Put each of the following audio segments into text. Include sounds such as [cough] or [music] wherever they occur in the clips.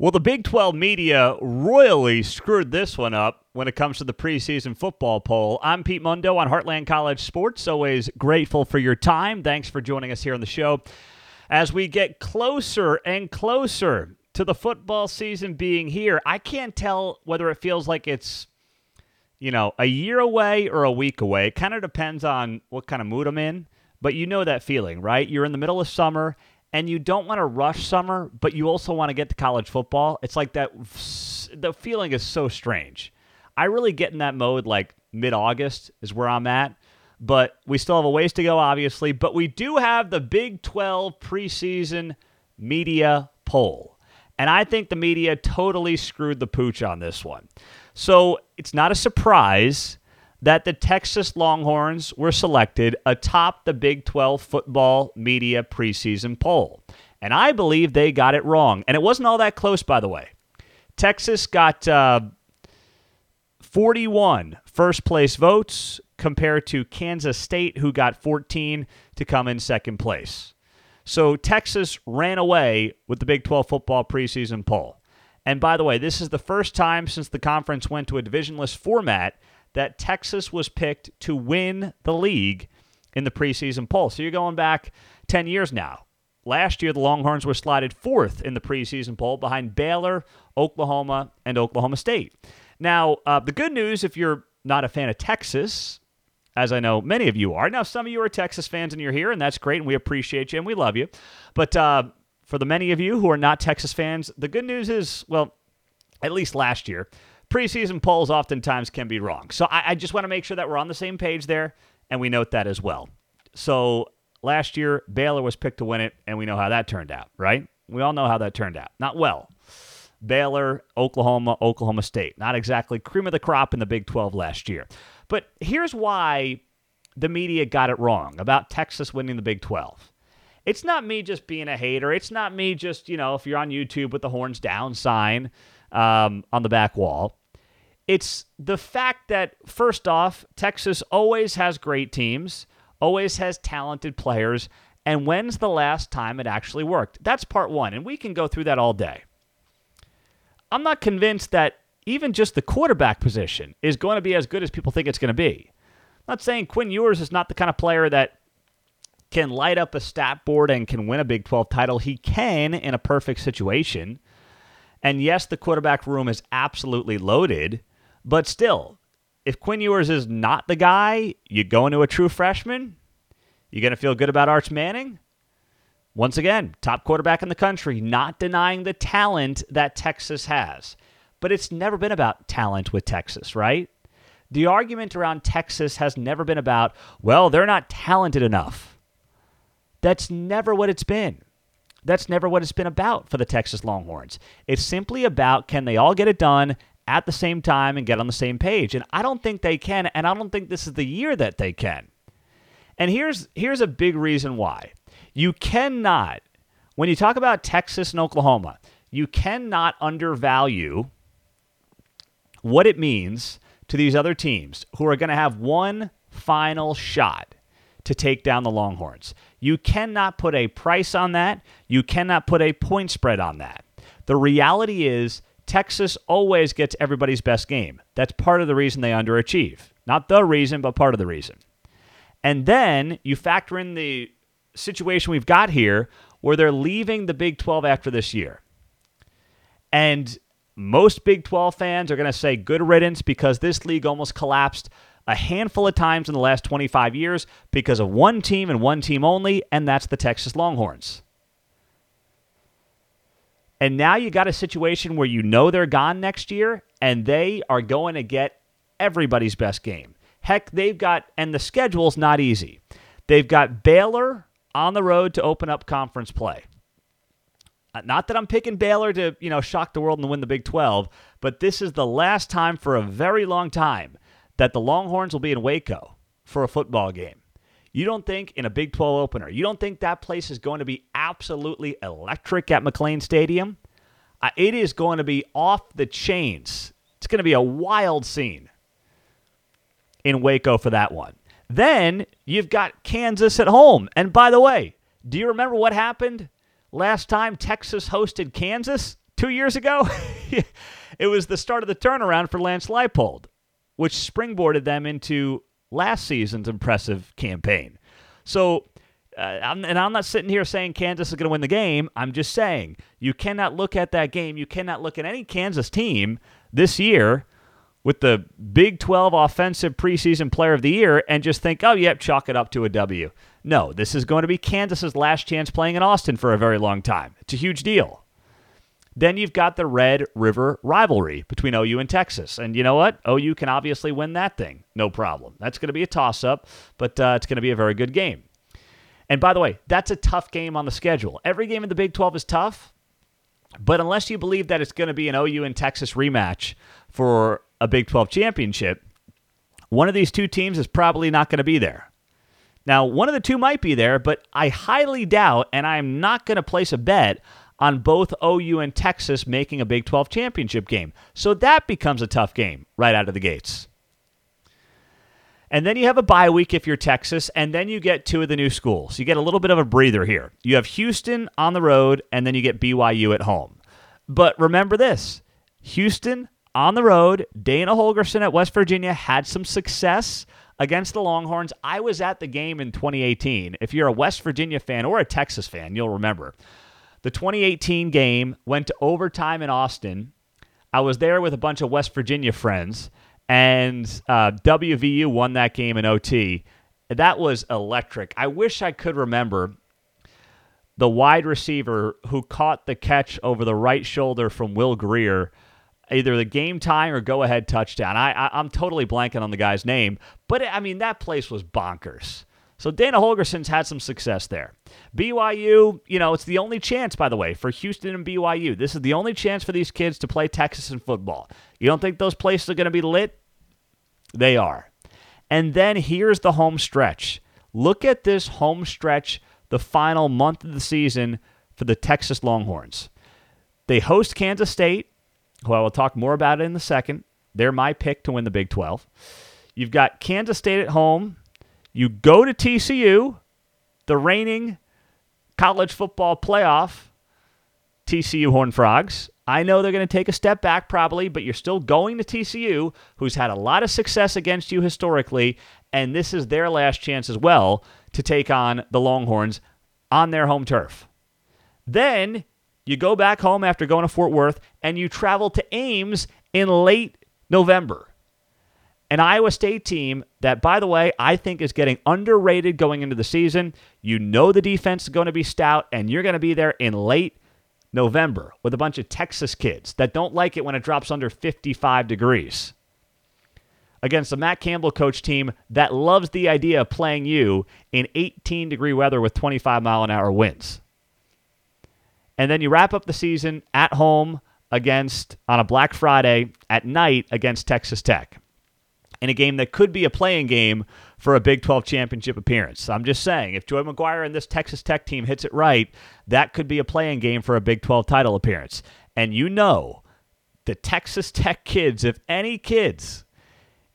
Well, the Big 12 media royally screwed this one up when it comes to the preseason football poll. I'm Pete Mundo on Heartland College Sports. Always grateful for your time. Thanks for joining us here on the show. As we get closer and closer to the football season being here, I can't tell whether it feels like it's, you know, a year away or a week away. It kind of depends on what kind of mood I'm in. But you know that feeling, right? You're in the middle of summer and you don't want to rush summer, but you also want to get to college football. It's like that. The feeling is so strange. I really get in that mode like mid August is where I'm at, but we still have a ways to go, obviously. But we do have the Big 12 preseason media poll. And I think the media totally screwed the pooch on this one. So it's not a surprise that the Texas Longhorns were selected atop the Big 12 football media preseason poll. And I believe they got it wrong. And it wasn't all that close, by the way. Texas got uh, 41 first place votes compared to Kansas State, who got 14 to come in second place. So Texas ran away with the Big 12 football preseason poll. And by the way, this is the first time since the conference went to a divisionless format that Texas was picked to win the league in the preseason poll. So you're going back 10 years now. Last year, the Longhorns were slotted fourth in the preseason poll behind Baylor, Oklahoma, and Oklahoma State. Now, uh, the good news, if you're not a fan of Texas, as I know many of you are. Now, some of you are Texas fans and you're here, and that's great, and we appreciate you and we love you. But uh, for the many of you who are not Texas fans, the good news is, well, at least last year, preseason polls oftentimes can be wrong. So I, I just want to make sure that we're on the same page there, and we note that as well. So last year, Baylor was picked to win it, and we know how that turned out, right? We all know how that turned out. Not well. Baylor, Oklahoma, Oklahoma State. Not exactly cream of the crop in the Big 12 last year. But here's why the media got it wrong about Texas winning the Big 12. It's not me just being a hater. It's not me just, you know, if you're on YouTube with the horns down sign um, on the back wall. It's the fact that, first off, Texas always has great teams, always has talented players, and when's the last time it actually worked? That's part one, and we can go through that all day. I'm not convinced that even just the quarterback position is going to be as good as people think it's going to be. I'm not saying Quinn Ewers is not the kind of player that can light up a stat board and can win a Big 12 title. He can in a perfect situation. And yes, the quarterback room is absolutely loaded, but still, if Quinn Ewers is not the guy, you go into a true freshman, you're going to feel good about Arch Manning. Once again, top quarterback in the country, not denying the talent that Texas has. But it's never been about talent with Texas, right? The argument around Texas has never been about, well, they're not talented enough. That's never what it's been. That's never what it's been about for the Texas Longhorns. It's simply about can they all get it done at the same time and get on the same page. And I don't think they can, and I don't think this is the year that they can. And here's here's a big reason why. You cannot when you talk about Texas and Oklahoma, you cannot undervalue what it means to these other teams who are going to have one final shot to take down the Longhorns. You cannot put a price on that. You cannot put a point spread on that. The reality is, Texas always gets everybody's best game. That's part of the reason they underachieve. Not the reason, but part of the reason. And then you factor in the situation we've got here where they're leaving the Big 12 after this year. And most Big 12 fans are going to say good riddance because this league almost collapsed a handful of times in the last 25 years because of one team and one team only, and that's the Texas Longhorns. And now you got a situation where you know they're gone next year and they are going to get everybody's best game. Heck, they've got, and the schedule's not easy. They've got Baylor on the road to open up conference play. Uh, not that I'm picking Baylor to, you know, shock the world and win the Big 12, but this is the last time for a very long time that the Longhorns will be in Waco for a football game. You don't think in a Big 12 opener, you don't think that place is going to be absolutely electric at McLane Stadium? Uh, it is going to be off the chains. It's going to be a wild scene in Waco for that one. Then you've got Kansas at home. And by the way, do you remember what happened last time Texas hosted Kansas? Two years ago, [laughs] it was the start of the turnaround for Lance Leipold, which springboarded them into last season's impressive campaign. So, uh, I'm, and I'm not sitting here saying Kansas is going to win the game. I'm just saying you cannot look at that game. You cannot look at any Kansas team this year with the Big 12 Offensive Preseason Player of the Year and just think, oh, yep, chalk it up to a W. No, this is going to be Kansas's last chance playing in Austin for a very long time. It's a huge deal. Then you've got the Red River rivalry between OU and Texas. And you know what? OU can obviously win that thing. No problem. That's going to be a toss up, but uh, it's going to be a very good game. And by the way, that's a tough game on the schedule. Every game in the Big 12 is tough, but unless you believe that it's going to be an OU and Texas rematch for a Big 12 championship, one of these two teams is probably not going to be there. Now, one of the two might be there, but I highly doubt, and I'm not going to place a bet on both OU and Texas making a Big 12 championship game. So that becomes a tough game right out of the gates. And then you have a bye week if you're Texas, and then you get two of the new schools. You get a little bit of a breather here. You have Houston on the road, and then you get BYU at home. But remember this Houston on the road, Dana Holgorsen at West Virginia had some success against the Longhorns. I was at the game in 2018. If you're a West Virginia fan or a Texas fan, you'll remember. The 2018 game went to overtime in Austin. I was there with a bunch of West Virginia friends, and uh, WVU won that game in OT. That was electric. I wish I could remember the wide receiver who caught the catch over the right shoulder from Will Grier, either the game time or go ahead touchdown. I, I am totally blanking on the guy's name, but I mean that place was bonkers. So Dana Holgorsen's had some success there. BYU, you know, it's the only chance, by the way, for Houston and BYU. This is the only chance for these kids to play Texas in football. You don't think those places are going to be lit? They are. And then here's the home stretch. Look at this home stretch, the final month of the season for the Texas Longhorns. They host Kansas State, who I will talk more about in a second. They're my pick to win the Big 12. You've got Kansas State at home. You go to TCU, the reigning college football playoff, TCU Horned Frogs. I know they're going to take a step back probably, but you're still going to TCU, who's had a lot of success against you historically, and this is their last chance as well to take on the Longhorns on their home turf. Then you go back home after going to Fort Worth and you travel to Ames in late November an Iowa State team that, by the way, I think is getting underrated going into the season. You know the defense is going to be stout, and you're going to be there in late November with a bunch of Texas kids that don't like it when it drops under 55 degrees. Against a Matt Campbell coach team that loves the idea of playing you in 18 degree weather with 25 mile an hour winds. And then you wrap up the season at home against, on a Black Friday at night against Texas Tech in a game that could be a playing game for a Big 12 championship appearance. I'm just saying, if Joey McGuire and this Texas Tech team hits it right, that could be a playing game for a Big 12 title appearance. And you know, the Texas Tech kids, if any kids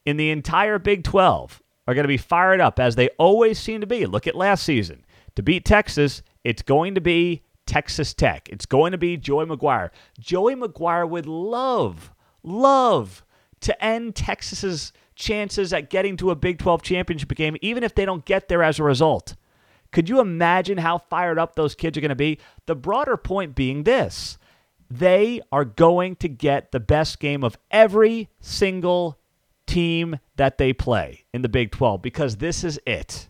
in the entire Big 12, are going to be fired up as they always seem to be. Look at last season. To beat Texas, it's going to be Texas Tech. It's going to be Joey McGuire. Joey McGuire would love, love to end Texas's chances at getting to a Big 12 championship game, even if they don't get there as a result. Could you imagine how fired up those kids are going to be? The broader point being this they are going to get the best game of every single team that they play in the Big 12 because this is it.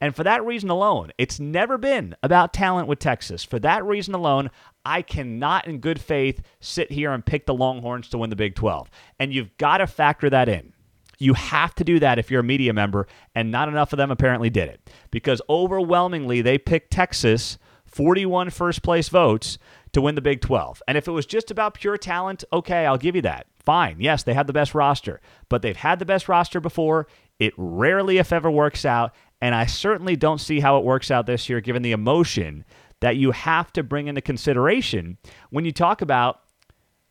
And for that reason alone, it's never been about talent with Texas. For that reason alone, I cannot, in good faith, sit here and pick the Longhorns to win the Big 12. And you've got to factor that in. You have to do that if you're a media member, and not enough of them apparently did it because overwhelmingly they picked Texas, 41 first place votes, to win the Big 12. And if it was just about pure talent, okay, I'll give you that. Fine. Yes, they had the best roster, but they've had the best roster before. It rarely, if ever, works out. And I certainly don't see how it works out this year, given the emotion that you have to bring into consideration when you talk about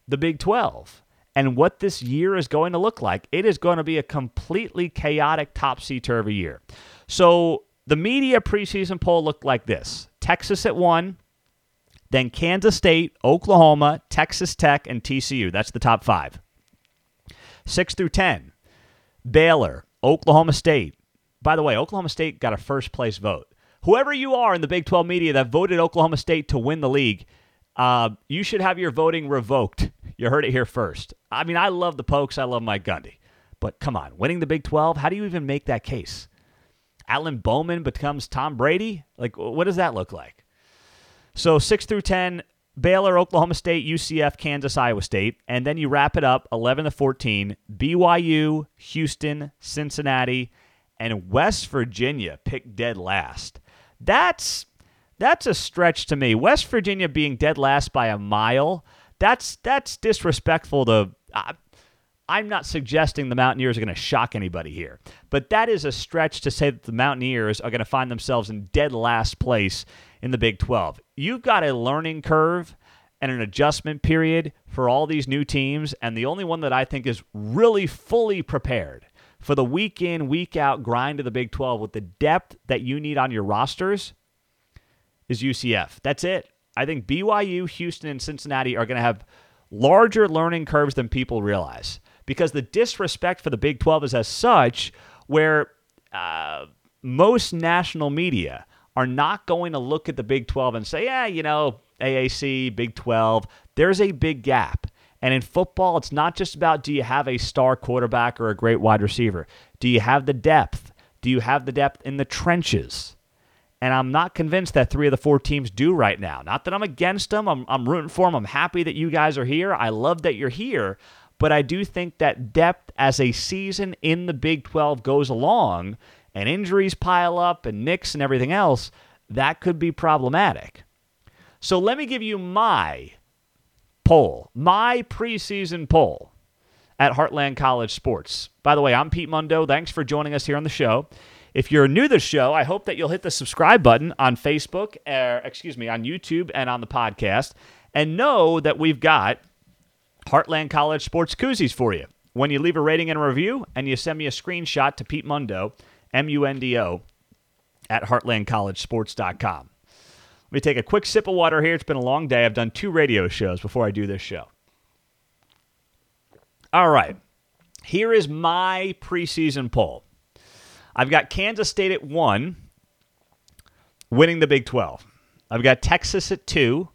the Big 12 and what this year is going to look like. It is going to be a completely chaotic, topsy turvy year. So the media preseason poll looked like this Texas at one, then Kansas State, Oklahoma, Texas Tech, and TCU. That's the top five. Six through 10, Baylor, Oklahoma State. By the way, Oklahoma State got a first place vote. Whoever you are in the Big 12 media that voted Oklahoma State to win the league, uh, you should have your voting revoked. You heard it here first. I mean, I love the Pokes. I love Mike Gundy. But come on, winning the Big 12, how do you even make that case? Alan Bowman becomes Tom Brady? Like, what does that look like? So 6 through 10, Baylor, Oklahoma State, UCF, Kansas, Iowa State. And then you wrap it up 11 to 14, BYU, Houston, Cincinnati, and West Virginia picked dead last. That's that's a stretch to me. West Virginia being dead last by a mile. That's that's disrespectful to. I'm not suggesting the Mountaineers are going to shock anybody here, but that is a stretch to say that the Mountaineers are going to find themselves in dead last place in the Big 12. You've got a learning curve and an adjustment period for all these new teams, and the only one that I think is really fully prepared for the week in, week out grind of the Big 12 with the depth that you need on your rosters is UCF. That's it. I think BYU, Houston, and Cincinnati are going to have larger learning curves than people realize because the disrespect for the Big 12 is as such where uh, most national media are not going to look at the Big 12 and say, yeah, you know, AAC, Big 12, there's a big gap. And in football, it's not just about do you have a star quarterback or a great wide receiver? Do you have the depth? Do you have the depth in the trenches? And I'm not convinced that three of the four teams do right now. Not that I'm against them. I'm, I'm rooting for them. I'm happy that you guys are here. I love that you're here. But I do think that depth as a season in the Big 12 goes along and injuries pile up and nicks and everything else, that could be problematic. So let me give you my poll, my preseason poll at Heartland College Sports. By the way, I'm Pete Mundo. Thanks for joining us here on the show. If you're new to the show, I hope that you'll hit the subscribe button on Facebook, or excuse me, on YouTube and on the podcast, and know that we've got Heartland College Sports koozies for you. When you leave a rating and a review, and you send me a screenshot to Pete Mundo, M U N D O, at heartlandcollegesports.com. Let me take a quick sip of water here. It's been a long day. I've done two radio shows before I do this show. All right. Here is my preseason poll. I've got Kansas State at one, winning the Big 12. I've got Texas at two.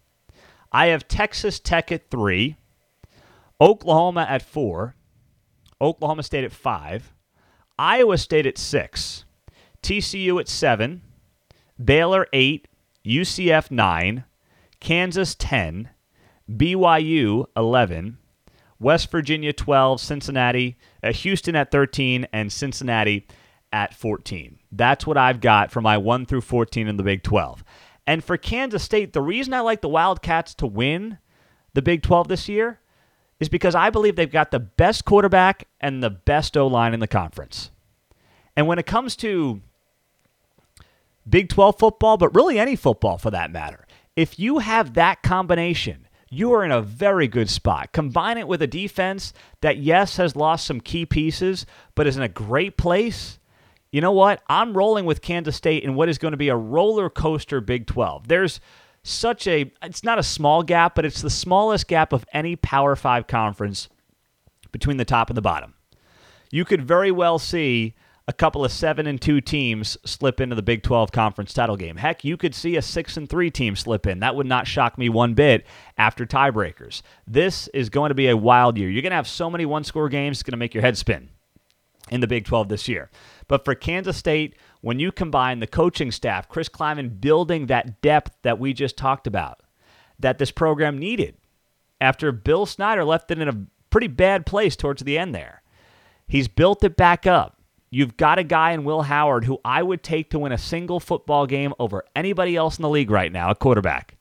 I have Texas Tech at three, Oklahoma at four, Oklahoma State at five, Iowa State at six, TCU at seven, Baylor eight, UCF 9, Kansas 10, BYU 11, West Virginia 12, Cincinnati, uh, Houston at 13, and Cincinnati at 14. That's what I've got for my 1 through 14 in the Big 12. And for Kansas State, the reason I like the Wildcats to win the Big 12 this year is because I believe they've got the best quarterback and the best O line in the conference. And when it comes to Big 12 football, but really any football for that matter. If you have that combination, you are in a very good spot. Combine it with a defense that, yes, has lost some key pieces, but is in a great place. You know what? I'm rolling with Kansas State in what is going to be a roller coaster Big 12. There's such a, it's not a small gap, but it's the smallest gap of any Power 5 conference between the top and the bottom. You could very well see a couple of seven and two teams slip into the Big 12 conference title game. Heck, you could see a six and three team slip in. That would not shock me one bit after tiebreakers. This is going to be a wild year. You're going to have so many one score games, it's going to make your head spin in the Big 12 this year. But for Kansas State, when you combine the coaching staff, Chris Klieman building that depth that we just talked about, that this program needed after Bill Snyder left it in a pretty bad place towards the end there. He's built it back up. You've got a guy in Will Howard who I would take to win a single football game over anybody else in the league right now, a quarterback.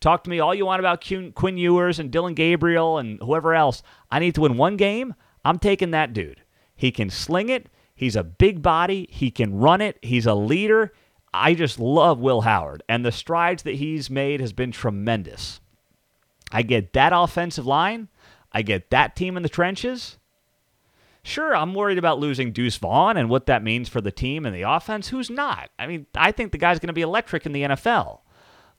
Talk to me all you want about Quinn Ewers and Dillon Gabriel and whoever else. I need to win one game. I'm taking that dude. He can sling it. He's a big body. He can run it. He's a leader. I just love Will Howard, and the strides that he's made has been tremendous. I get that offensive line. I get that team in the trenches. Sure, I'm worried about losing Deuce Vaughn and what that means for the team and the offense. Who's not? I mean, I think the guy's going to be electric in the NFL.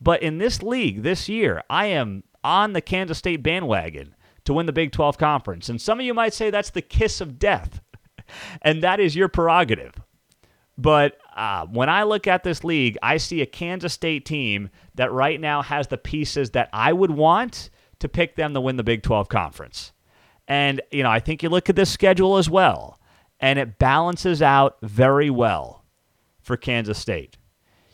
But in this league this year, I am on the Kansas State bandwagon to win the Big 12 conference. And some of you might say that's the kiss of death, and that is your prerogative. But uh, when I look at this league, I see a Kansas State team that right now has the pieces that I would want to pick them to win the Big 12 conference. And, you know, I think you look at this schedule as well, and it balances out very well for Kansas State.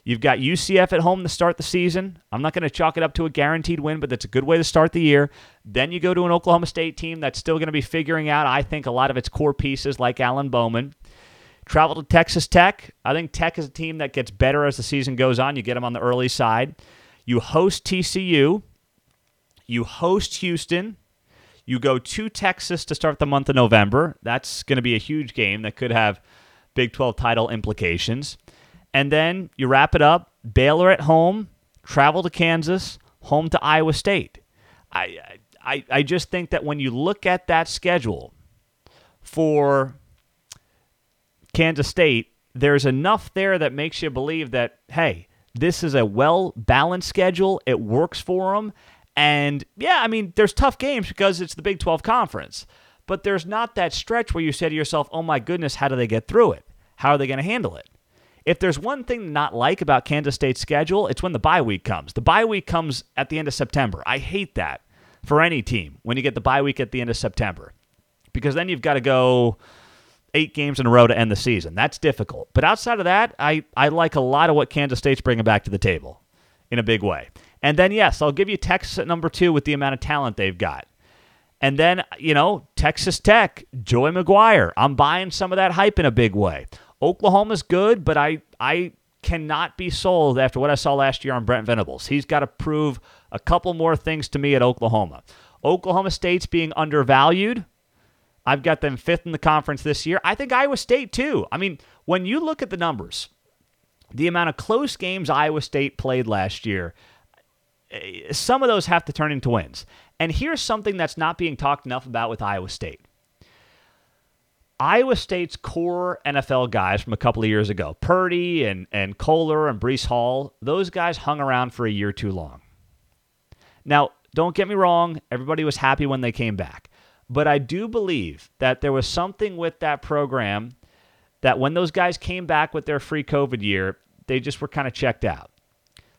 You've got UCF at home to start the season. I'm not going to chalk it up to a guaranteed win, but that's a good way to start the year. Then you go to an Oklahoma State team that's still going to be figuring out, I think, a lot of its core pieces like Alan Bowman. Travel to Texas Tech. I think Tech is a team that gets better as the season goes on. You get them on the early side. You host TCU. You host Houston. You go to Texas to start the month of November. That's going to be a huge game that could have Big 12 title implications. And then you wrap it up Baylor at home, travel to Kansas, home to Iowa State. I, I, I just think that when you look at that schedule for Kansas State, there's enough there that makes you believe that, hey, this is a well balanced schedule. It works for them. And yeah, I mean, there's tough games because it's the Big 12 conference, but there's not that stretch where you say to yourself, oh my goodness, how do they get through it? How are they going to handle it? If there's one thing not like about Kansas State's schedule, it's when the bye week comes. The bye week comes at the end of September. I hate that for any team when you get the bye week at the end of September because then you've got to go eight games in a row to end the season. That's difficult. But outside of that, I, I like a lot of what Kansas State's bringing back to the table in a big way. And then, yes, I'll give you Texas at number two with the amount of talent they've got. And then, you know, Texas Tech, Joey McGuire. I'm buying some of that hype in a big way. Oklahoma's good, but I I cannot be sold after what I saw last year on Brent Venables. He's got to prove a couple more things to me at Oklahoma. Oklahoma State's being undervalued. I've got them fifth in the conference this year. I think Iowa State too. I mean, when you look at the numbers, the amount of close games Iowa State played last year, eh, some of those have to turn into wins. And here's something that's not being talked enough about with Iowa State. Iowa State's core NFL guys from a couple of years ago, Purdy and, and Kolar and Breece Hall, those guys hung around for a year too long. Now, don't get me wrong, everybody was happy when they came back. But I do believe that there was something with that program that when those guys came back with their free COVID year, they just were kind of checked out.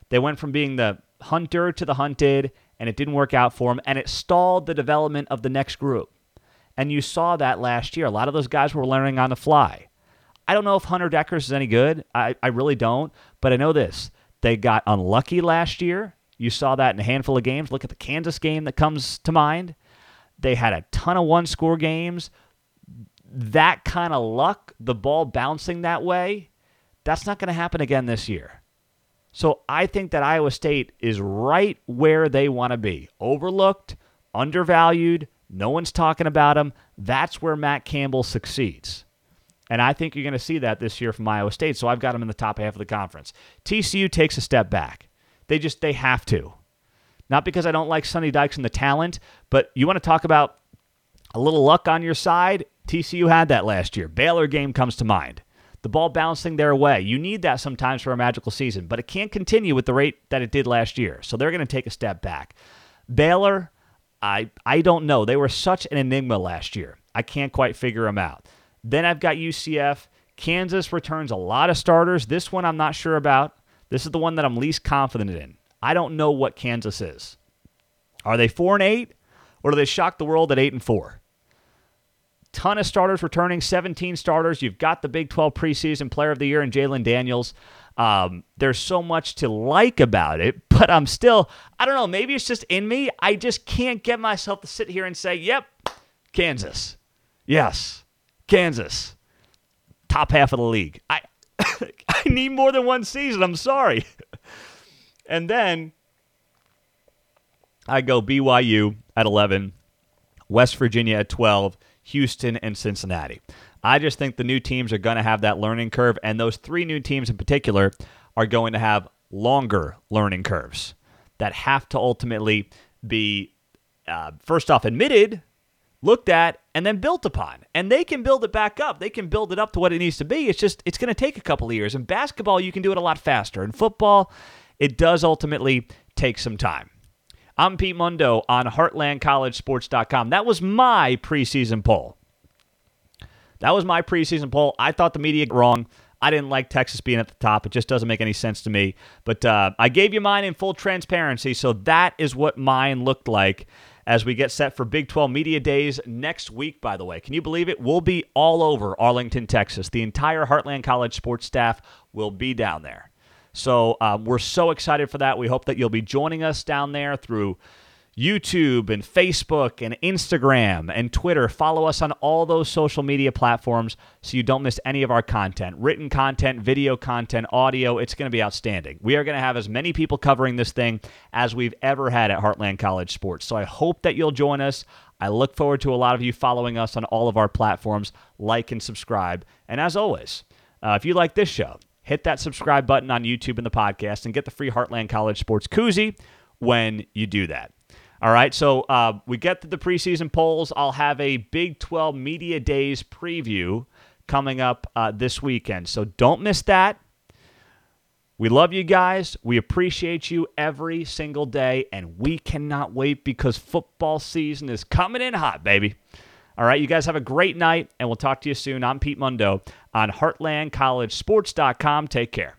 They went from being the hunter to the hunted, and it didn't work out for them, and it stalled the development of the next group. And you saw that last year. A lot of those guys were learning on the fly. I don't know if Hunter Dekkers is any good. I, I really don't. But I know this. They got unlucky last year. You saw that in a handful of games. Look at the Kansas game that comes to mind. They had a ton of one score games. That kind of luck, the ball bouncing that way, that's not going to happen again this year. So I think that Iowa State is right where they want to be overlooked, undervalued, no one's talking about him. That's where Matt Campbell succeeds. And I think you're going to see that this year from Iowa State. So I've got them in the top half of the conference. TCU takes a step back. They just they have to. Not because I don't like Sonny Dykes and the talent, but you want to talk about a little luck on your side. TCU had that last year. Baylor game comes to mind. The ball bouncing their way. You need that sometimes for a magical season, but it can't continue with the rate that it did last year. So they're going to take a step back. Baylor, I I don't know. They were such an enigma last year. I can't quite figure them out. Then I've got UCF. Kansas returns a lot of starters. This one I'm not sure about. This is the one that I'm least confident in. I don't know what Kansas is. Are they 4 and 8 or do they shock the world at 8 and 4? Ton of starters returning, 17 starters. You've got the Big 12 preseason player of the year in Jalon Daniels. Um, there's so much to like about it, but I'm still, I don't know, maybe it's just in me. I just can't get myself to sit here and say, yep, Kansas. Yes, Kansas. Top half of the league. I, [laughs] I need more than one season. I'm sorry. [laughs] and then I go BYU at 11, West Virginia at 12, Houston, and Cincinnati. I just think the new teams are going to have that learning curve, and those three new teams in particular are going to have longer learning curves that have to ultimately be, uh, first off, admitted, looked at, and then built upon. And they can build it back up. They can build it up to what it needs to be. It's just, it's going to take a couple of years. In basketball, you can do it a lot faster. In football, it does ultimately take some time. I'm Pete Mundo on HeartlandCollegeSports.com. That was my preseason poll. That was my preseason poll. I thought the media wrong. I didn't like Texas being at the top. It just doesn't make any sense to me. But uh, I gave you mine in full transparency, so that is what mine looked like as we get set for Big 12 Media Days next week, by the way. Can you believe it? We'll be all over Arlington, Texas. The entire Heartland College sports staff will be down there. So um, we're so excited for that. We hope that you'll be joining us down there through YouTube and Facebook and Instagram and Twitter. Follow us on all those social media platforms so you don't miss any of our content written content, video content, audio. It's going to be outstanding. We are going to have as many people covering this thing as we've ever had at Heartland College Sports. So I hope that you'll join us. I look forward to a lot of you following us on all of our platforms. Like and subscribe. And as always, uh, if you like this show, hit that subscribe button on YouTube and the podcast and get the free Heartland College Sports koozie when you do that. All right, so uh, we get to the preseason polls. I'll have a Big 12 Media Days preview coming up uh, this weekend. So don't miss that. We love you guys. We appreciate you every single day, and we cannot wait because football season is coming in hot, baby. All right, you guys have a great night, and we'll talk to you soon. I'm Pete Mundo on HeartlandCollegeSports.com. Take care.